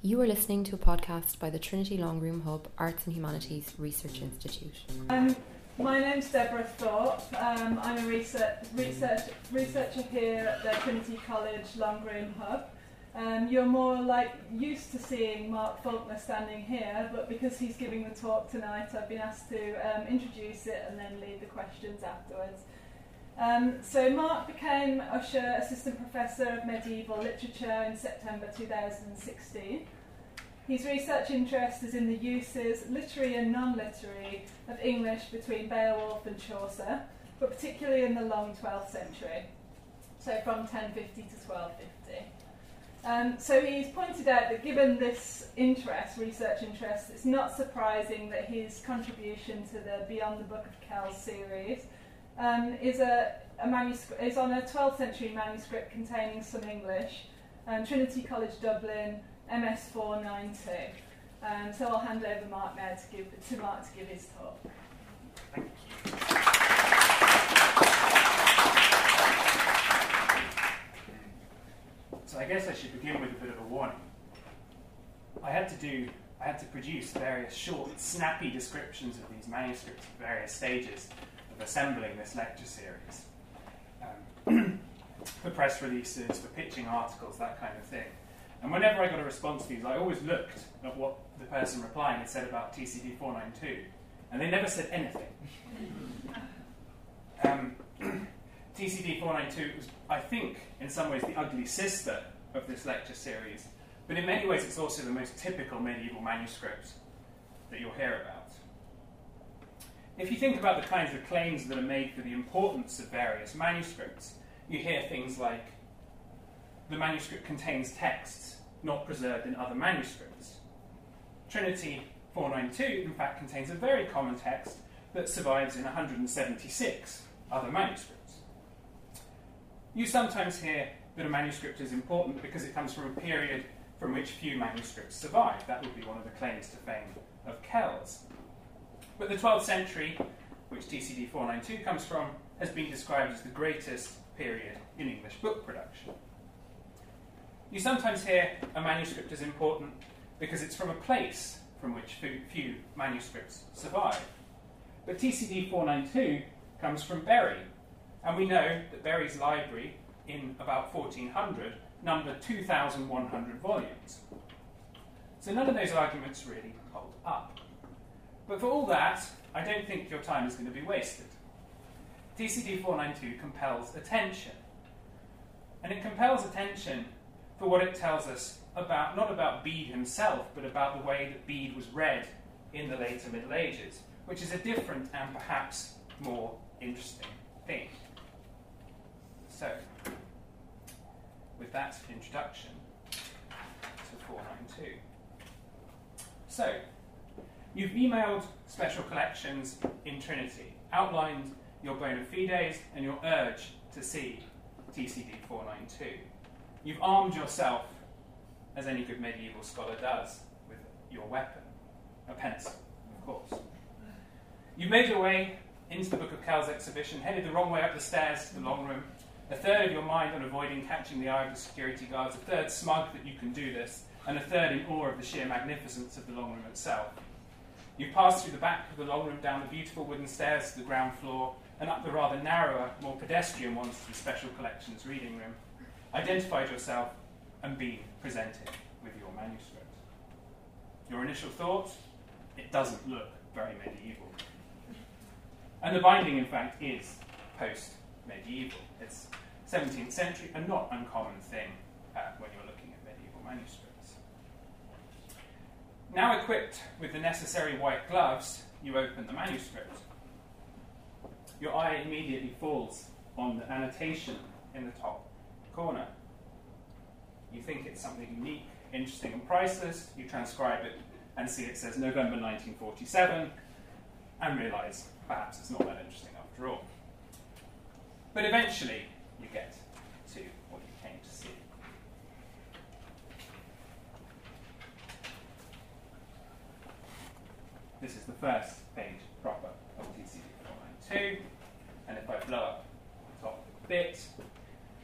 You are listening to a podcast by the Trinity Longroom Hub Arts and Humanities Research Institute. Um, my name's Deborah Thorpe. Um, I'm a research, research, researcher here at the Trinity College Longroom Hub. Um, you're more like used to seeing Mark Faulkner standing here, but because he's giving the talk tonight, I've been asked to um, introduce it and then lead the questions afterwards. Um, so Mark became Ussher Assistant Professor of Medieval Literature in September 2016. His research interest is in the uses, literary and non-literary, of English between Beowulf and Chaucer, but particularly in the long 12th century, so from 1050 to 1250. Um, so he's pointed out that given this interest, research interest, it's not surprising that his contribution to the Beyond the Book of Kells series um, is, a, a manuscript, is on a 12th century manuscript containing some English, um, Trinity College Dublin, MS 492. Um, so I'll hand over Mark now to give to Mark to give his talk. Thank you. So I guess I should begin with a bit of a warning. I had to do, I had to produce various short, snappy descriptions of these manuscripts at various stages assembling this lecture series. Um, for press releases, for pitching articles, that kind of thing. And whenever I got a response to these, I always looked at what the person replying had said about TCD 492, and they never said anything. Um, TCD 492 was, I think, in some ways the ugly sister of this lecture series, but in many ways it's also the most typical medieval manuscript that you'll hear about. If you think about the kinds of claims that are made for the importance of various manuscripts, you hear things like the manuscript contains texts not preserved in other manuscripts. Trinity 492, in fact, contains a very common text that survives in 176 other manuscripts. You sometimes hear that a manuscript is important because it comes from a period from which few manuscripts survive. That would be one of the claims to fame of Kells. But the 12th century, which TCD 492 comes from, has been described as the greatest period in English book production. You sometimes hear a manuscript is important because it's from a place from which few manuscripts survive. But TCD 492 comes from Bury, and we know that Bury's library in about 1400 numbered 2,100 volumes. So none of those arguments really hold up. But for all that, I don't think your time is going to be wasted. TCD 492 compels attention. And it compels attention for what it tells us about, not about Bede himself, but about the way that Bede was read in the later Middle Ages, which is a different and perhaps more interesting thing. So, with that introduction to 492. So, you've emailed special collections in Trinity, outlined your bona fides and your urge to see TCD 492. You've armed yourself, as any good medieval scholar does, with your weapon, a pencil, of course. You've made your way into the Book of Kells exhibition, headed the wrong way up the stairs to the long room, a third of your mind on avoiding catching the eye of the security guards, a third smug that you can do this, and a third in awe of the sheer magnificence of the long room itself. You pass through the back of the long room, down the beautiful wooden stairs to the ground floor, and up the rather narrower, more pedestrian ones to the Special Collections reading room. Identified yourself and been presented with your manuscript. Your initial thought? It doesn't look very medieval. And the binding, in fact, is post medieval. It's 17th century, a not uncommon thing uh, when you're looking at medieval manuscripts. Now equipped with the necessary white gloves, you open the manuscript. Your eye immediately falls on the annotation in the top corner. You think it's something unique, interesting, and priceless. You transcribe it and see it says November 1947 and realize perhaps it's not that interesting after all. But eventually, you get to what you came to see. This is the first page proper of TCD 492, and if I blow up the top bit,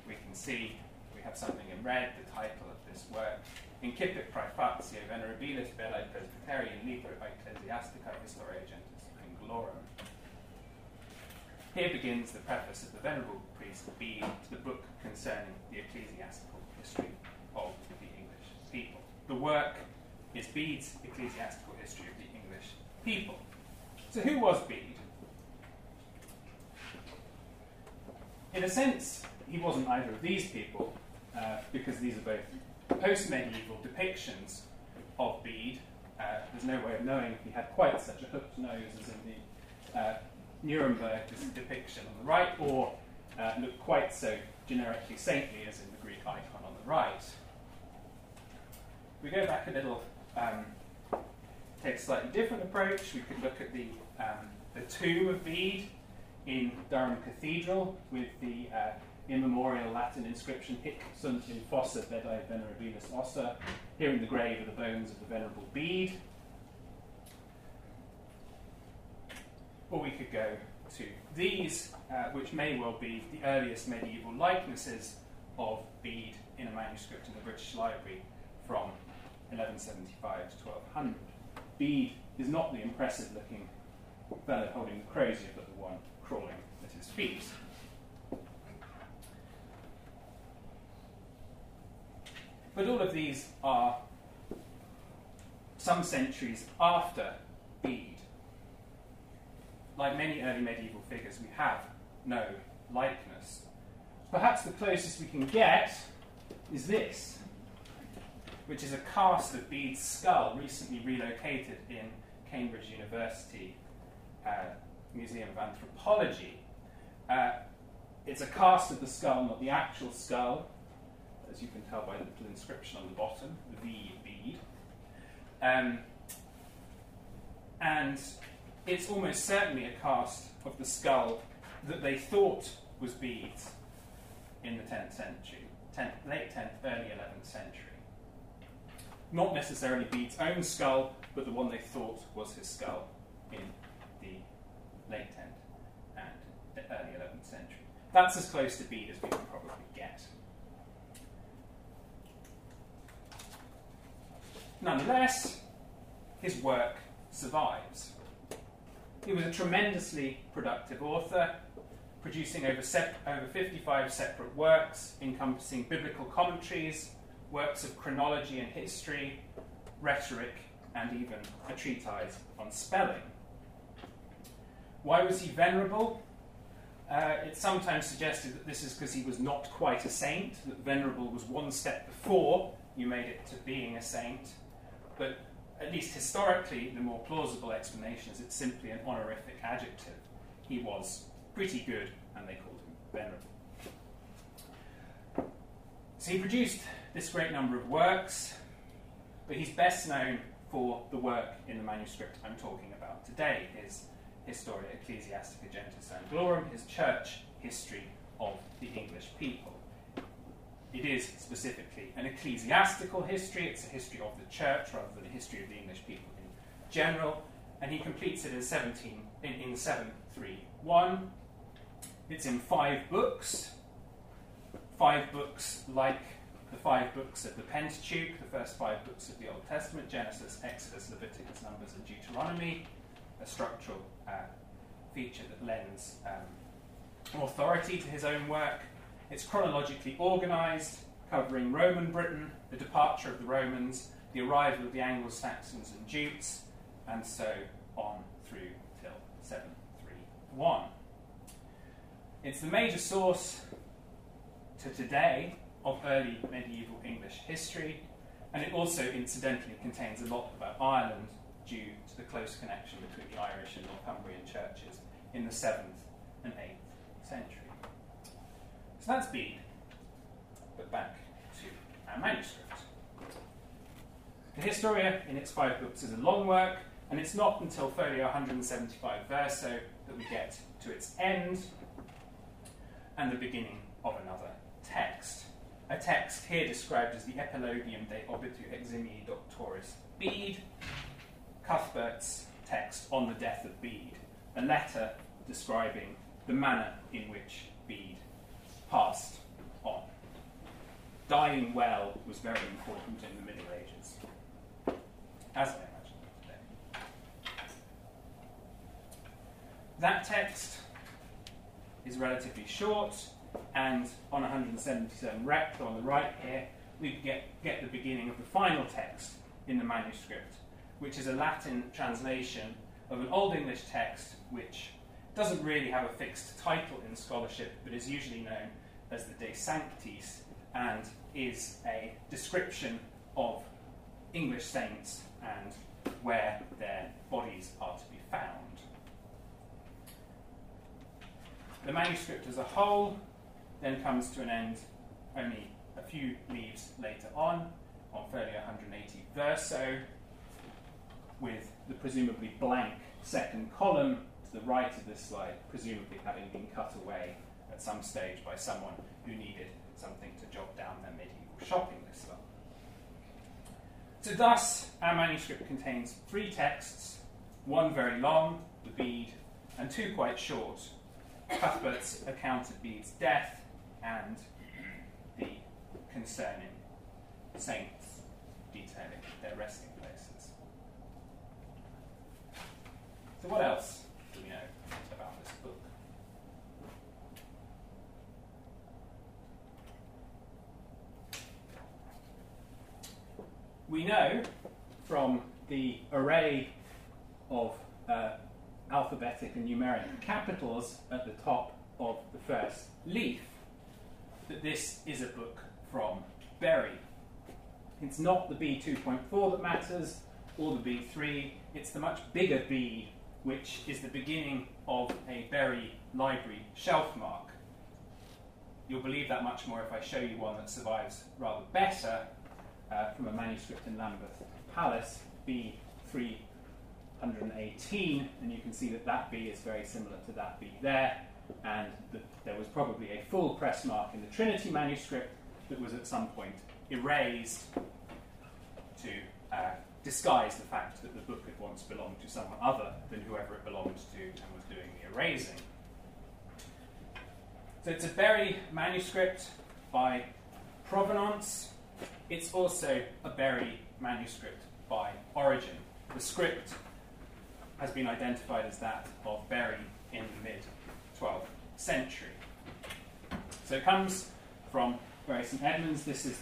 we can see we have something in red, the title of this work. Incipit Praefatio Venerabilis Bedae Presbyterian Libro Ecclesiastica Historia Gentis Anglorum. Here begins the preface of the Venerable Priest Bede to the book concerning the ecclesiastical history of the English people. The work is Bede's ecclesiastical history of the English people. So, who was Bede? In a sense, he wasn't either of these people, uh, because these are both post medieval depictions of Bede. Uh, there's no way of knowing if he had quite such a hooked nose as in the uh, Nuremberg depiction on the right, or uh, looked quite so generically saintly as in the Greek icon on the right. We go back a little, um, take a slightly different approach. We could look at the, um, the tomb of Bede in Durham Cathedral with the uh, immemorial Latin inscription Hic sunt in fossa bedae venerabilis ossa. Here in the grave are the bones of the Venerable Bede. Or we could go to these, uh, which may well be the earliest medieval likenesses of Bede in a manuscript in the British Library from 1175 to 1200. Bede is not the impressive looking fellow holding the crozier, but the one crawling at his feet. But all of these are some centuries after Bede. Like many early medieval figures, we have no likeness. Perhaps the closest we can get is this, which is a cast of Bede's skull recently relocated in Cambridge University uh, Museum of Anthropology. Uh, it's a cast of the skull, not the actual skull, as you can tell by the little inscription on the bottom, V Bede. Um, and it's almost certainly a cast of the skull that they thought was Bede's in the 10th century, 10th, late 10th, early 11th century. Not necessarily Bede's own skull, but the one they thought was his skull in the late 10th and the early 11th century. That's as close to Bede as we can probably get. Nonetheless, his work survives. He was a tremendously productive author, producing over, sep- over 55 separate works encompassing biblical commentaries, works of chronology and history, rhetoric, and even a treatise on spelling. Why was he venerable? Uh, it's sometimes suggested that this is because he was not quite a saint, that venerable was one step before you made it to being a saint. But at least historically, the more plausible explanation is it's simply an honorific adjective. He was pretty good, and they called him venerable. So he produced this great number of works, but he's best known for the work in the manuscript I'm talking about today, his Historia Ecclesiastica Gentis Anglorum, his church history of the English people. It is specifically an ecclesiastical history, it's a history of the church rather than a history of the English people in general, and he completes it in, 17, in, in 731. It's in five books, five books like the five books of the Pentateuch, the first five books of the Old Testament Genesis, Exodus, Leviticus, Numbers, and Deuteronomy, a structural uh, feature that lends um, authority to his own work. It's chronologically organized, covering Roman Britain, the departure of the Romans, the arrival of the Anglo Saxons and Jutes, and so on through till 731. It's the major source to today of early medieval English history, and it also incidentally contains a lot about Ireland due to the close connection between the Irish and Northumbrian churches in the 7th and 8th century. So that's Bede. But back to our manuscript. The Historia, in its five books, is a long work, and it's not until folio 175 verso that we get to its end and the beginning of another text. A text here described as the Epilogium de Obitu Eximii Doctoris Bede, Cuthbert's text on the death of Bede, a letter describing the manner in which Bede passed on. dying well was very important in the Middle Ages, as I imagine today. That text is relatively short, and on 177 rect on the right here, we get, get the beginning of the final text in the manuscript, which is a Latin translation of an Old English text which doesn't really have a fixed title in scholarship, but is usually known as the De Sanctis and is a description of English saints and where their bodies are to be found. The manuscript as a whole then comes to an end only a few leaves later on, on folio 180 verso, with the presumably blank second column to the right of this slide, presumably having been cut away at some stage by someone who needed something to jot down their medieval shopping list on. So, thus, our manuscript contains three texts one very long, the Bede, and two quite short Cuthbert's account of Bede's death and the concerning saints detailing their resting places. So, what else do we know about this book? We know from the array of uh, alphabetic and numeric capitals at the top of the first leaf that this is a book from Bury. It's not the B 2.4 that matters, or the B3, it's the much bigger B, which is the beginning of a Bury library shelf mark. You'll believe that much more if I show you one that survives rather better uh, from a manuscript in Lambeth Palace, B318, and you can see that that B is very similar to that B there, and the, there was probably a full press mark in the Trinity manuscript that was at some point erased to uh, disguise the fact that the book had once belonged to someone other than whoever it belonged to and was doing the erasing. So it's a Bury manuscript by provenance. It's also a Bury manuscript by origin. The script has been identified as that of Bury in the mid 12th century. So it comes from Bury St Edmunds. This is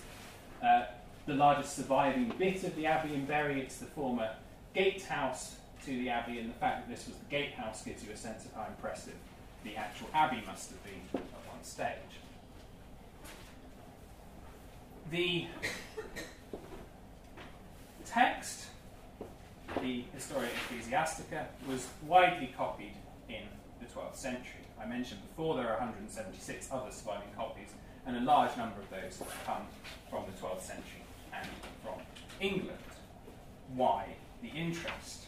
uh, the largest surviving bit of the abbey in Bury. It's the former gatehouse to the abbey, and the fact that this was the gatehouse gives you a sense of how impressive the actual abbey must have been at one stage. The text, the Historia Ecclesiastica, was widely copied in the 12th century. I mentioned before there are 176 other surviving copies, and a large number of those come from the 12th century and from England. Why the interest?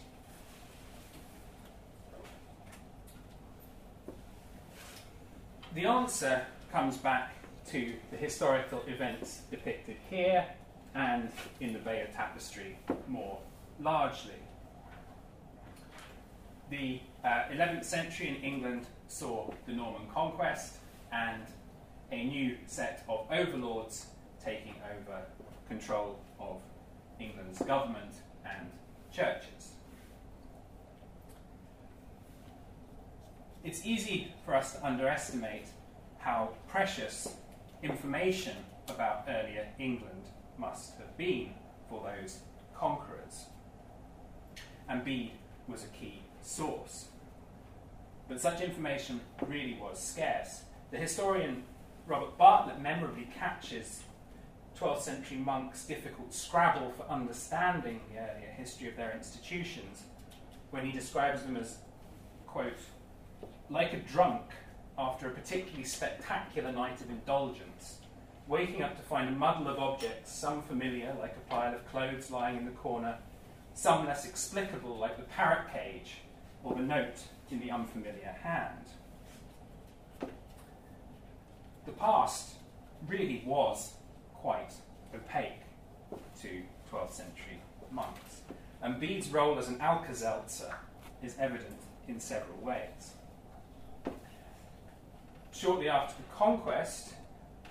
The answer comes back to the historical events depicted here and in the Bayeux Tapestry more largely. The uh, 11th century in England saw the Norman conquest and a new set of overlords taking over control of England's government and churches. It's easy for us to underestimate how precious information about earlier England must have been for those conquerors. And Bede was a key source. But such information really was scarce. The historian Robert Bartlett memorably catches 12th century monks' difficult scrabble for understanding the earlier history of their institutions when he describes them as, quote, like a drunk after a particularly spectacular night of indulgence, waking up to find a muddle of objects, some familiar, like a pile of clothes lying in the corner, some less explicable, like the parrot cage or the note in the unfamiliar hand. The past really was quite opaque to 12th century monks, and Bede's role as an Alka-Seltzer is evident in several ways. Shortly after the conquest,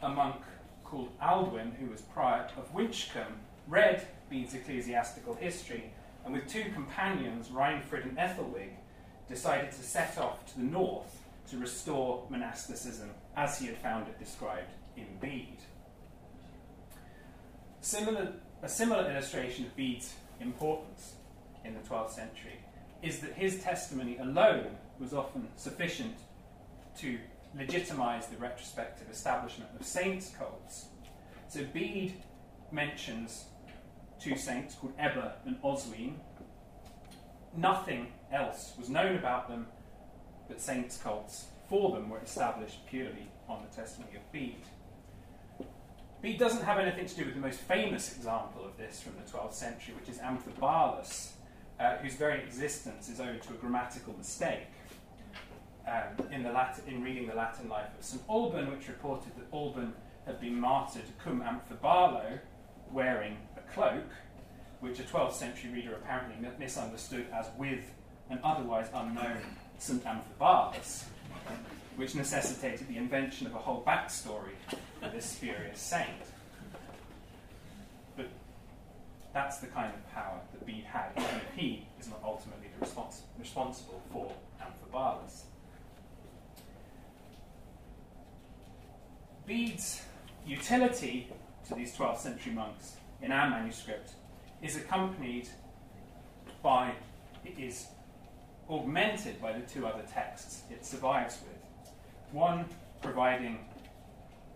a monk called Aldwin, who was prior of Winchcombe, read Bede's ecclesiastical history, and with two companions, Reinfrid and Ethelwig, decided to set off to the north to restore monasticism as he had found it described in Bede. Similar, a similar illustration of Bede's importance in the 12th century is that his testimony alone was often sufficient to legitimize the retrospective establishment of saints' cults. So Bede mentions two saints called Ebba and Oswine. Nothing else was known about them, but saints' cults for them were established purely on the testimony of Bede. Bede doesn't have anything to do with the most famous example of this from the 12th century, which is Amphibalus, uh, whose very existence is owed to a grammatical mistake. Um, in, the Latin, in reading the Latin life of St. Alban, which reported that Alban had been martyred cum amphibalo, wearing a cloak, which a 12th century reader apparently misunderstood as with an otherwise unknown St. Amphibalus, which necessitated the invention of a whole backstory for this spurious saint. But that's the kind of power that Bede had, even if he is not ultimately respons- responsible for Amphibalus. Bede's utility to these 12th century monks in our manuscript is accompanied by, it is augmented by the two other texts it survives with. One providing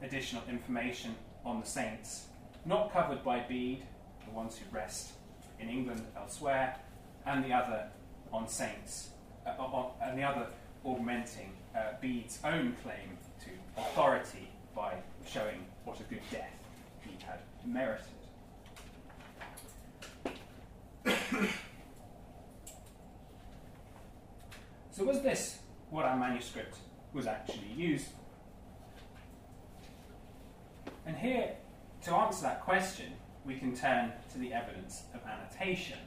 additional information on the saints not covered by Bede, the ones who rest in England elsewhere, and the other on saints, uh, on, and the other augmenting uh, Bede's own claim to authority by showing what a good death he had merited. so, was this what our manuscript was actually used for? And here, to answer that question, we can turn to the evidence of annotation.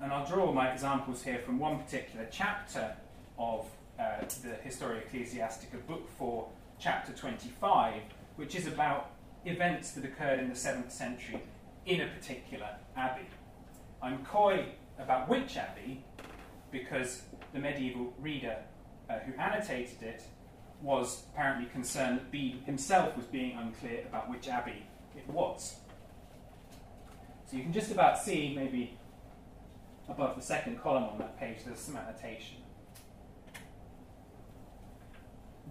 And I'll draw my examples here from one particular chapter of uh, the Historia Ecclesiastica, Book 4, Chapter 25, which is about events that occurred in the 7th century in a particular abbey. I'm coy about which abbey because the medieval reader uh, who annotated it was apparently concerned that Bede himself was being unclear about which abbey it was. So you can just about see, maybe above the second column on that page, there's some annotation.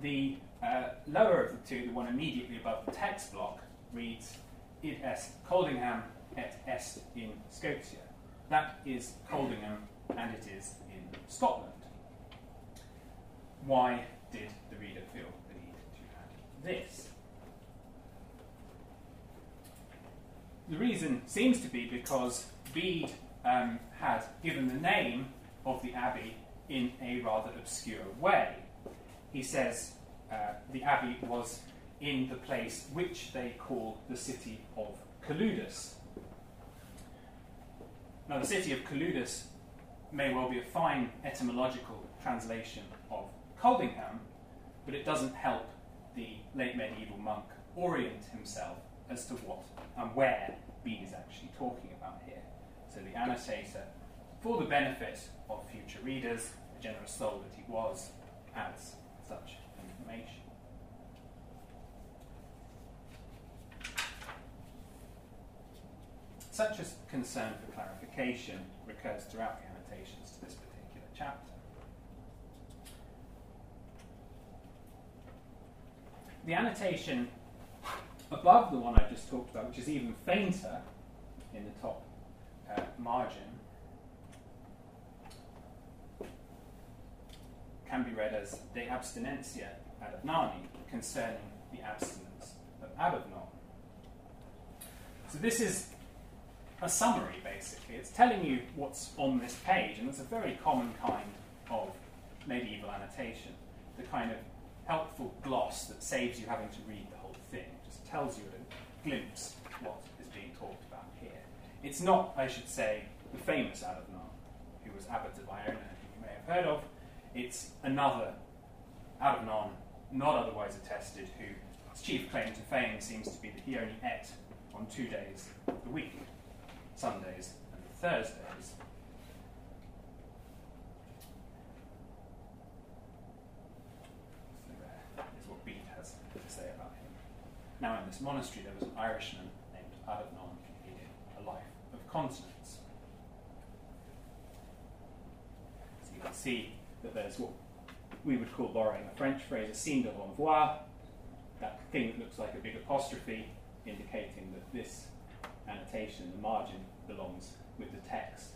The uh, lower of the two, the one immediately above the text block, reads Id est Coldingham et est in Scotia. That is Coldingham and it is in Scotland. Why did the reader feel the need to add this? The reason seems to be because Bede um, had given the name of the abbey in a rather obscure way. He says uh, the abbey was in the place which they call the city of Coludus. Now, the city of Coludus may well be a fine etymological translation of Coldingham, but it doesn't help the late medieval monk orient himself as to what and where Bede is actually talking about here. So the annotator, for the benefit of future readers, a generous soul that he was, adds such information. Such a concern for clarification recurs throughout the annotations to this particular chapter. The annotation above the one I just talked about, which is even fainter in the top uh, margin, can be read as De abstinentia ad Abnani, concerning the abstinence of Adamnan. So this is a summary, basically. It's telling you what's on this page, and it's a very common kind of medieval annotation. The kind of helpful gloss that saves you having to read the whole thing. Just tells you a glimpse what is being talked about here. It's not, I should say, the famous Adamnan, who was abbot of Iona, who you may have heard of. It's another Adamnan not otherwise attested, whose chief claim to fame seems to be that he only ate on two days of the week, Sundays and Thursdays. There is what Bede has to say about him. Now, in this monastery, there was an Irishman named Adamnan leading a life of continence. So you can see that there's what we would call borrowing a French phrase, a signe de renvoi, that thing that looks like a big apostrophe, indicating that this annotation, the margin, belongs with the text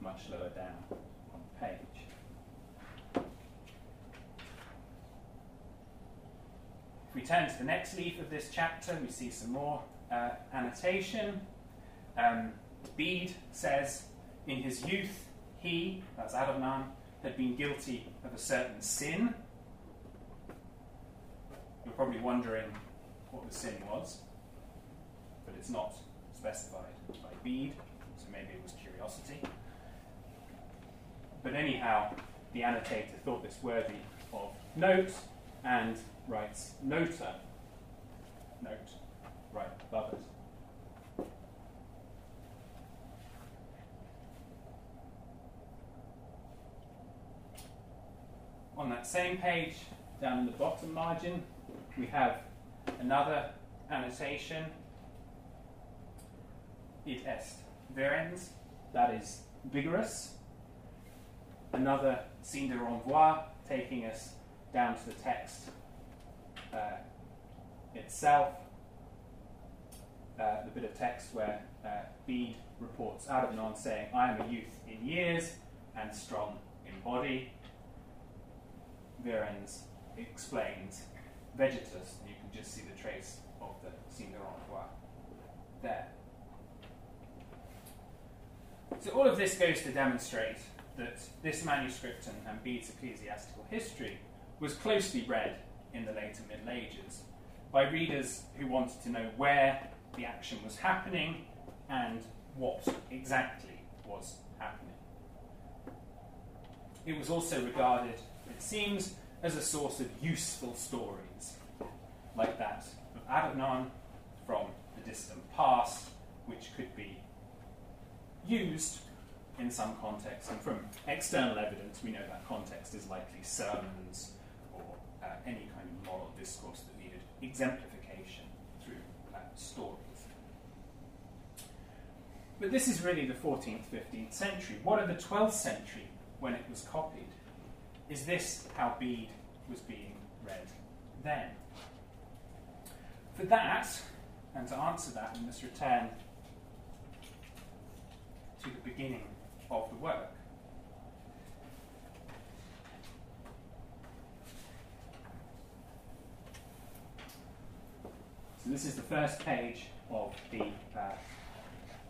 much lower down on the page. If we turn to the next leaf of this chapter, we see some more uh, annotation. Um, Bede says, In his youth, he, that's Adamnan, had been guilty of a certain sin. You're probably wondering what the sin was, but it's not specified by Bede, so maybe it was curiosity. But anyhow, the annotator thought this worthy of note and writes nota, note, right above it. On that same page, down in the bottom margin, we have another annotation. It est virens, that is vigorous. Another signe de renvoi, taking us down to the text uh, itself. Uh, the bit of text where uh, Bede reports Adamnan saying, I am a youth in years and strong in body. Virens explains vegetus, and you can just see the trace of the signe de renvoi there. So all of this goes to demonstrate that this manuscript and, and Bede's ecclesiastical history was closely read in the later Middle Ages by readers who wanted to know where the action was happening and what exactly was happening. It was also regarded, it seems, as a source of useful stories, like that of Adamnan from the distant past, which could be used in some context. And from external evidence, we know that context is likely sermons or uh, any kind of moral discourse that needed exemplification through uh, stories. But this is really the 14th, 15th century. What of the 12th century when it was copied? Is this how Bede was being read then? For that, and to answer that, we must return to the beginning of the work. So, this is the first page of the uh,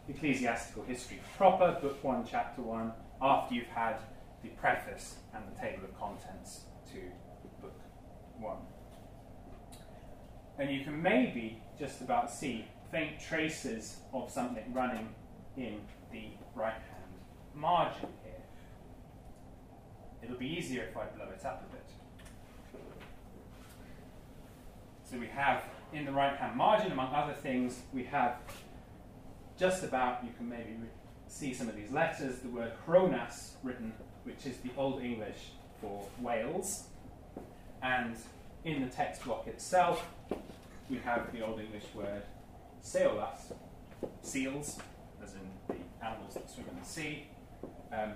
Ecclesiastical History proper, Book 1, Chapter 1, after you've had the preface and the table of contents to Book 1. And you can maybe just about see faint traces of something running in the right hand margin here. It'll be easier if I blow it up a bit. So we have in the right hand margin, among other things, we have just about, you can maybe see some of these letters, the word Chronas written, which is the Old English for whales. And in the text block itself, we have the Old English word Seolas, seals, animals that swim in the sea, um,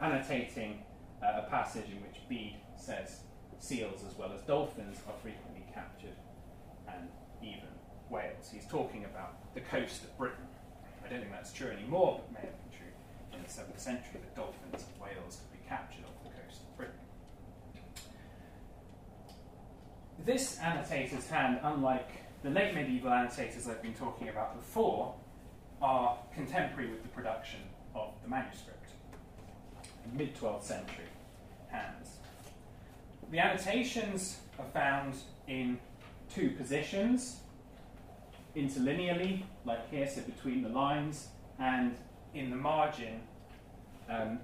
annotating uh, a passage in which Bede says seals as well as dolphins are frequently captured and even whales. He's talking about the coast of Britain. I don't think that's true anymore, but may have been true in the 7th century that dolphins and whales could be captured off the coast of Britain. This annotator's hand, unlike the late medieval annotators I've been talking about before, are contemporary with the production of the manuscript. Mid 12th century hands. The annotations are found in two positions interlinearly, like here, so between the lines, and in the margin, um,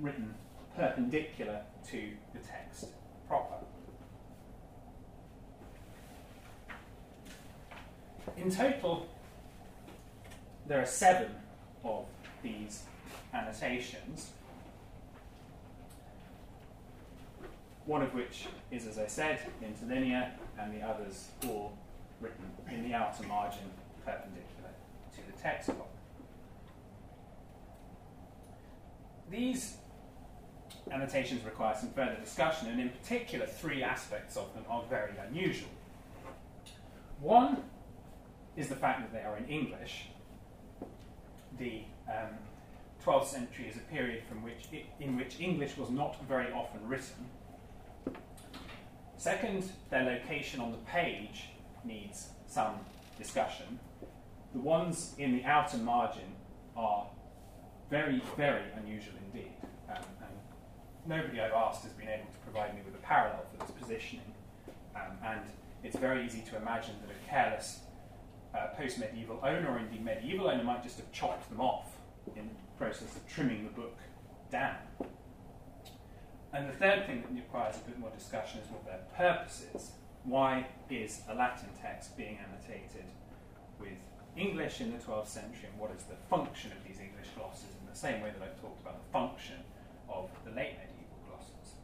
written perpendicular to the text proper. In total, there are seven of these annotations, one of which is, as I said, interlinear, and the others all written in the outer margin perpendicular to the text block. These annotations require some further discussion, and in particular, three aspects of them are very unusual. One is the fact that they are in English. The um, 12th century is a period from which it, in which English was not very often written. Second, their location on the page needs some discussion. The ones in the outer margin are very, very unusual indeed. Um, and nobody I've asked has been able to provide me with a parallel for this positioning. Um, and it's very easy to imagine that a careless uh, post medieval owner, or indeed medieval owner, might just have chopped them off in the process of trimming the book down. And the third thing that requires a bit more discussion is what their purpose is. Why is a Latin text being annotated with English in the 12th century, and what is the function of these English glosses in the same way that I've talked about the function of the late medieval glosses?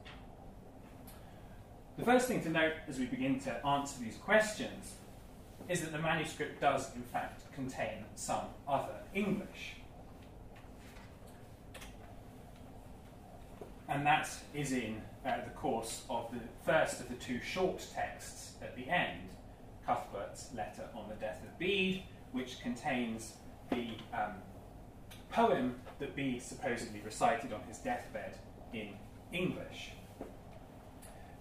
The first thing to note as we begin to answer these questions is that the manuscript does, in fact, contain some other English. And that is in uh, the course of the first of the two short texts at the end, Cuthbert's letter on the death of Bede, which contains the um, poem that Bede supposedly recited on his deathbed in English.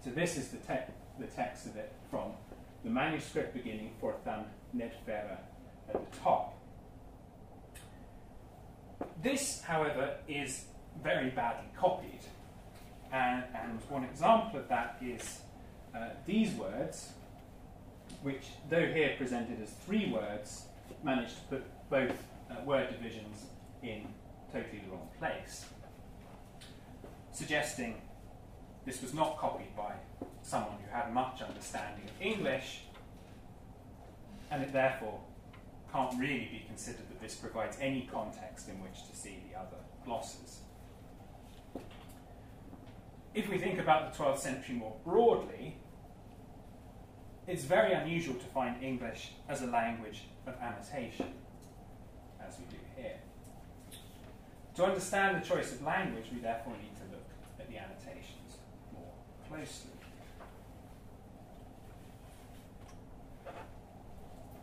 So this is the, te- the text of it from the manuscript beginning for Fortham Nedfera at the top. This, however, is very badly copied. And, and one example of that is uh, these words, which, though here presented as three words, managed to put both uh, word divisions in totally the wrong place, suggesting this was not copied by someone who had much understanding of English, and it therefore can't really be considered that this provides any context in which to see the other glosses. If we think about the 12th century more broadly, it's very unusual to find English as a language of annotation, as we do here. To understand the choice of language, we therefore need to look at the annotations more closely.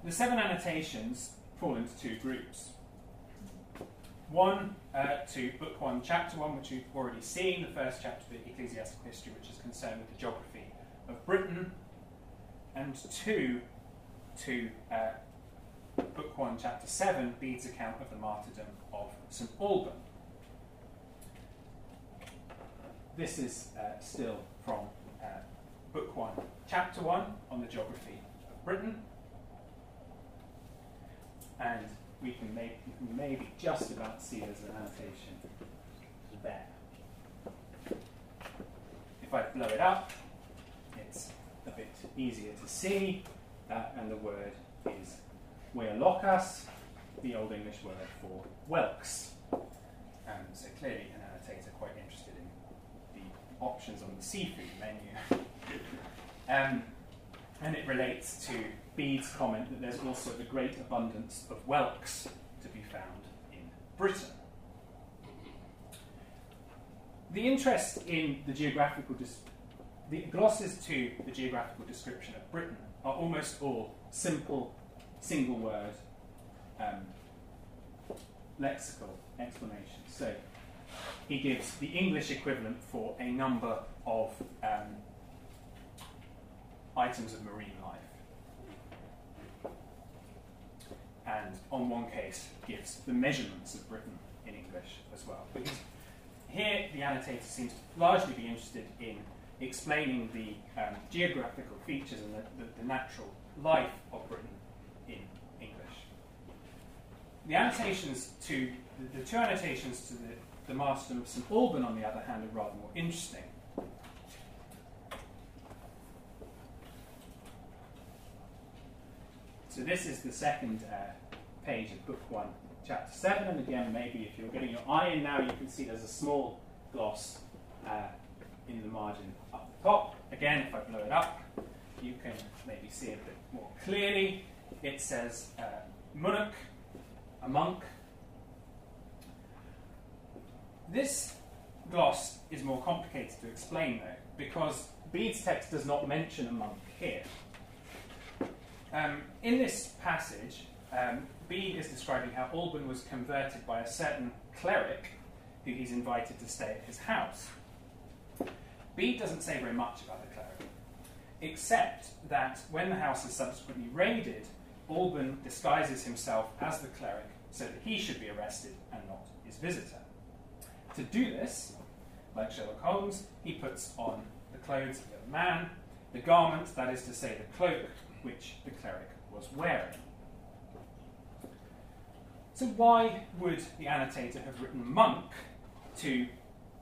The seven annotations fall into two groups. One uh, to Book 1, Chapter 1, which you've already seen, the first chapter of the Ecclesiastical History, which is concerned with the geography of Britain, and two to uh, Book 1, Chapter 7, Bede's account of the martyrdom of St. Alban. This is uh, still from uh, Book 1, Chapter 1 on the geography of Britain. And we can, make, maybe just about see there's an annotation there. If I blow it up, it's a bit easier to see, uh, and the word is Weolocas, the Old English word for whelks. Um, so clearly an annotator quite interested in the options on the seafood menu. um, and it relates to Bede's comment that there's also the great abundance of whelks to be found in Britain. The interest in the geographical dis- the glosses to the geographical description of Britain are almost all simple, single word um, lexical explanations. So he gives the English equivalent for a number of um, items of marine life. And on one case, gives the measurements of Britain in English as well. Because here, the annotator seems to largely be interested in explaining the um, geographical features and the, the, the, natural life of Britain in English. The annotations to the, the two annotations to the, the of St Alban, on the other hand, are rather more interesting. So this is the second uh, page of Book 1, Chapter 7. And again, maybe if you're getting your eye in now, you can see there's a small gloss uh, in the margin up the top. Again, if I blow it up, you can maybe see it a bit more clearly. It says uh, a monk. This gloss is more complicated to explain though, because Bede's text does not mention a monk here. Um, in this passage, um, Bede is describing how Alban was converted by a certain cleric who he's invited to stay at his house. Bede doesn't say very much about the cleric, except that when the house is subsequently raided, Alban disguises himself as the cleric so that he should be arrested and not his visitor. To do this, like Sherlock Holmes, he puts on the clothes of a man, the garment, that is to say, the cloak, which the cleric was wearing. So, why would the annotator have written monk to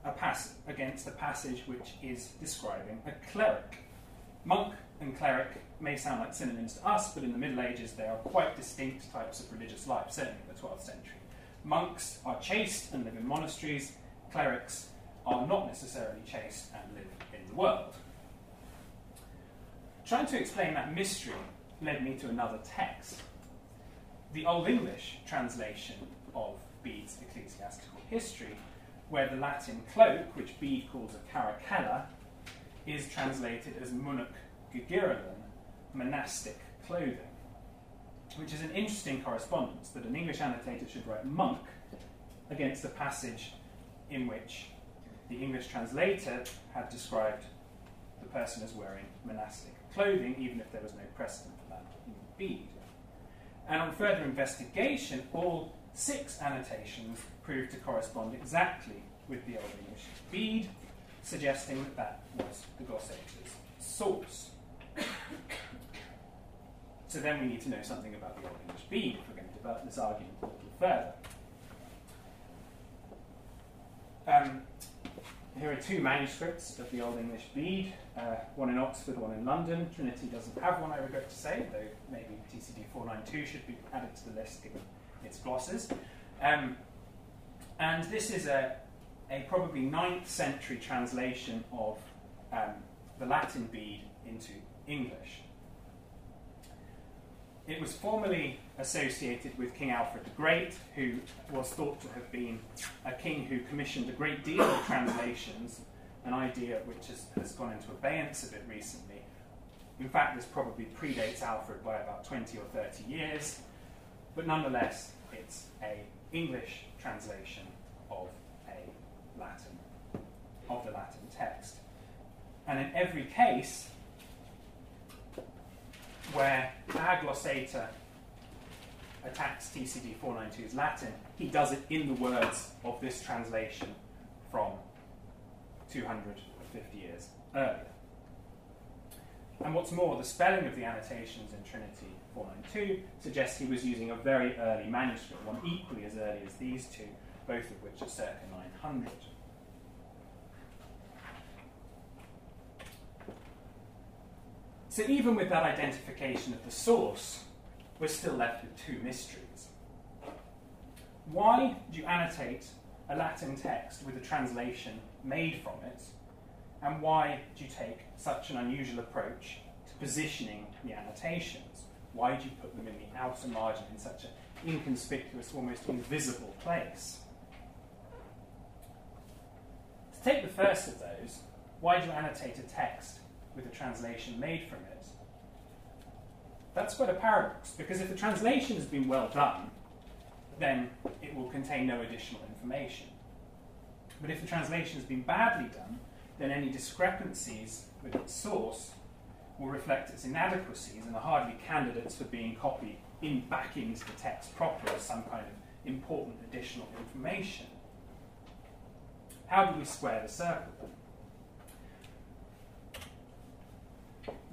a pass- against a passage which is describing a cleric? Monk and cleric may sound like synonyms to us, but in the Middle Ages they are quite distinct types of religious life, certainly in the 12th century. Monks are chaste and live in monasteries, clerics are not necessarily chaste and live in the world. Trying to explain that mystery led me to another text. The Old English translation of Bede's ecclesiastical history, where the Latin cloak, which Bede calls a caracalla, is translated as munuk gegiralen, monastic clothing, which is an interesting correspondence that an English annotator should write monk against a passage in which the English translator had described the person as wearing monastic clothing, even if there was no precedent for that in Bede. And on further investigation, all six annotations proved to correspond exactly with the Old English Bede, suggesting that that was the glossator's source. so then we need to know something about the Old English Bede if we're going to develop this argument a little further. Um, here are two manuscripts of the Old English Bede, uh, one in Oxford, one in London. Trinity doesn't have one, I regret to say, though maybe TCD 492 should be added to the list given its glosses. Um, and this is a, a probably 9th century translation of um, the Latin Bede into English. It was formerly associated with King Alfred the Great, who was thought to have been a king who commissioned a great deal of translations, an idea which has, has gone into abeyance a bit recently. In fact, this probably predates Alfred by about 20 or 30 years, but nonetheless, it's a English translation of a Latin, of the Latin text. And in every case, where our glossator attacks TCD 492's Latin, he does it in the words of this translation from 250 years earlier. And what's more, the spelling of the annotations in Trinity 492 suggests he was using a very early manuscript, one equally as early as these two, both of which are circa 900. So, even with that identification of the source, we're still left with two mysteries. Why do you annotate a Latin text with a translation made from it? And why do you take such an unusual approach to positioning the annotations? Why do you put them in the outer margin in such an inconspicuous, almost invisible place? To take the first of those, why do you annotate a text with a translation made from it. That's quite a paradox, because if the translation has been well done, then it will contain no additional information. But if the translation has been badly done, then any discrepancies with its source will reflect its inadequacies and are hardly candidates for being copied in back into the text proper as some kind of important additional information. How do we square the circle?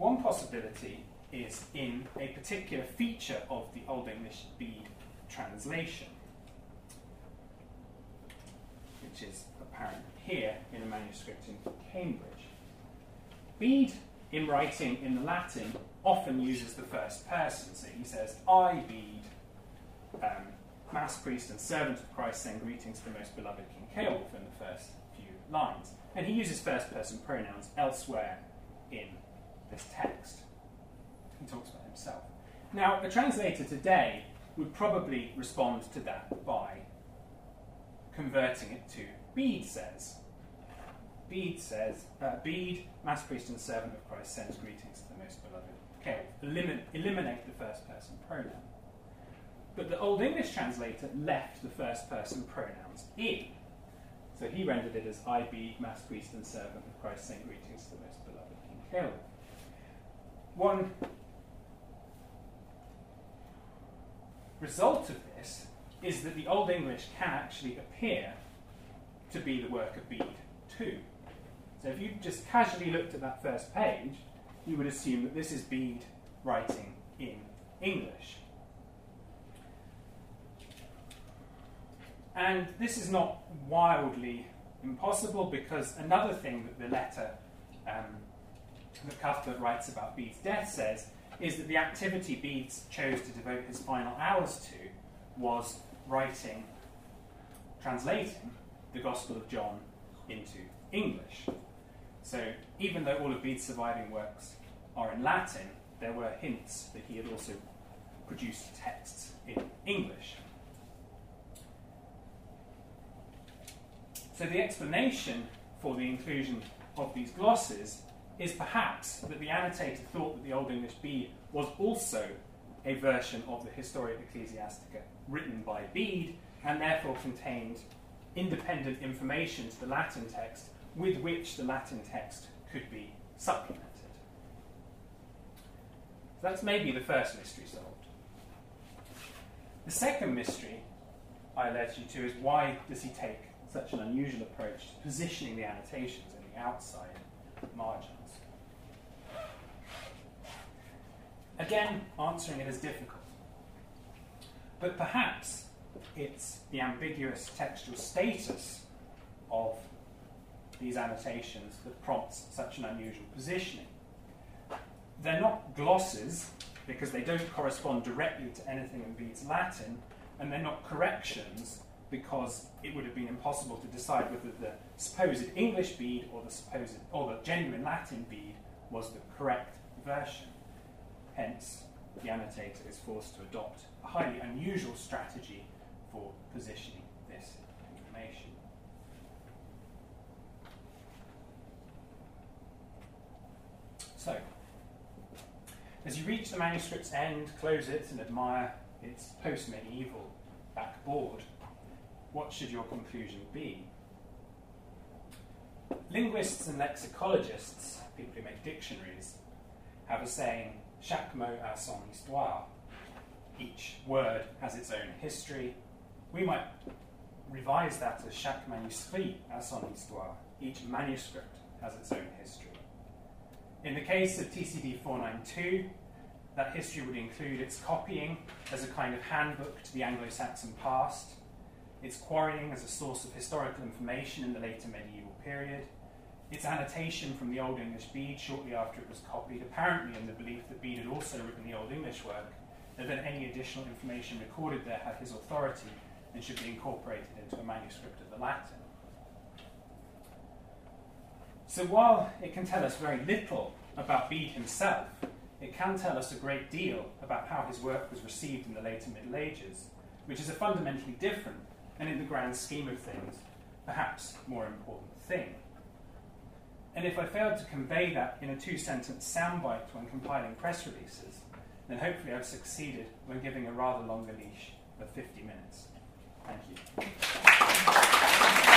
One possibility is in a particular feature of the Old English Bede translation, which is apparent here in a manuscript in Cambridge. Bede, in writing in the Latin, often uses the first person. So he says, I, Bede, um, mass priest and servant of Christ, send greetings to the most beloved King Ceolwulf in the first few lines. And he uses first person pronouns elsewhere in this text. He talks about himself. Now, a translator today would probably respond to that by converting it to Bede says. Bede says, uh, Bede, mass priest and servant of Christ, sends greetings to the most beloved Okay, Elimin- eliminate the first person pronoun. But the Old English translator left the first person pronouns in. So he rendered it as I be mass priest and servant of Christ, send greetings to the most beloved King Ceolwulf. One result of this is that the Old English can actually appear to be the work of Bede too. So if you just casually looked at that first page, you would assume that this is Bede writing in English. And this is not wildly impossible because another thing that the letter um, that Cuthbert writes about Bede's death says is that the activity Bede chose to devote his final hours to was writing, translating the Gospel of John into English. So even though all of Bede's surviving works are in Latin, there were hints that he had also produced texts in English. So the explanation for the inclusion of these glosses is perhaps that the annotator thought that the Old English Bede was also a version of the Historia Ecclesiastica written by Bede and therefore contained independent information to the Latin text with which the Latin text could be supplemented. So that's maybe the first mystery solved. The second mystery I led you to is why does he take such an unusual approach to positioning the annotations in the outside margins? Again, answering it is difficult. But perhaps it's the ambiguous textual status of these annotations that prompts such an unusual positioning. They're not glosses because they don't correspond directly to anything in Bede's Latin, and they're not corrections because it would have been impossible to decide whether the supposed English Bede or the supposed or the genuine Latin Bede was the correct version. Hence, the annotator is forced to adopt a highly unusual strategy for positioning this information. So, as you reach the manuscript's end, close it, and admire its post medieval backboard, what should your conclusion be? Linguists and lexicologists, people who make dictionaries, have a saying chaque mot a son histoire. Each word has its own history. We might revise that as chaque manuscrit a son histoire. Each manuscript has its own history. In the case of TCD 492, that history would include its copying as a kind of handbook to the Anglo Saxon past, its quarrying as a source of historical information in the later medieval period, its annotation from the Old English Bede shortly after it was copied, apparently in the belief that Bede had also written the Old English work, and that any additional information recorded there had his authority and should be incorporated into a manuscript of the Latin. So while it can tell us very little about Bede himself, it can tell us a great deal about how his work was received in the later Middle Ages, which is a fundamentally different, and in the grand scheme of things, perhaps more important thing. And if I failed to convey that in a two sentence soundbite when compiling press releases, then hopefully I've succeeded when giving a rather longer leash of 50 minutes. Thank you.